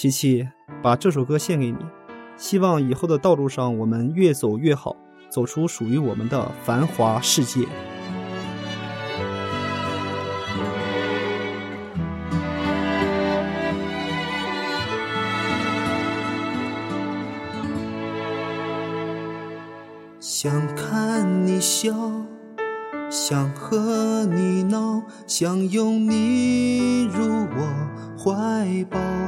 琪琪，把这首歌献给你，希望以后的道路上我们越走越好，走出属于我们的繁华世界。想看你笑，想和你闹，想拥你入我怀抱。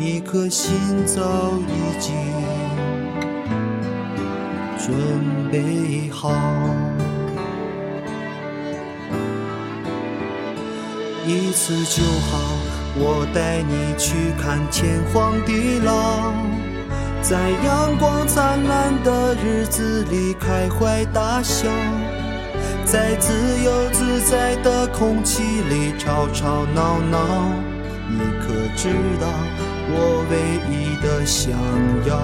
一颗心早已经准备好。一次就好，我带你去看天荒地老，在阳光灿烂的日子里开怀大笑，在自由自在的空气里吵吵闹闹。你可知道我唯一的想要？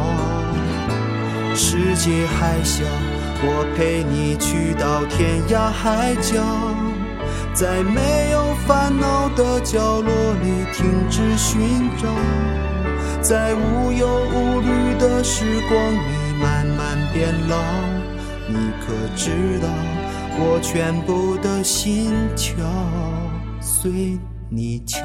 世界还小，我陪你去到天涯海角。在没有烦恼的角落里停止寻找，在无忧无虑的时光里慢慢变老。你可知道，我全部的心跳随你跳。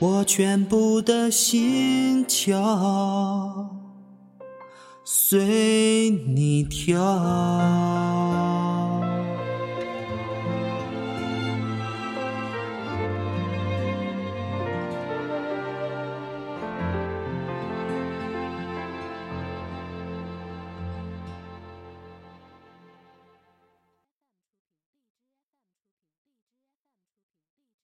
我全部的心跳随你跳？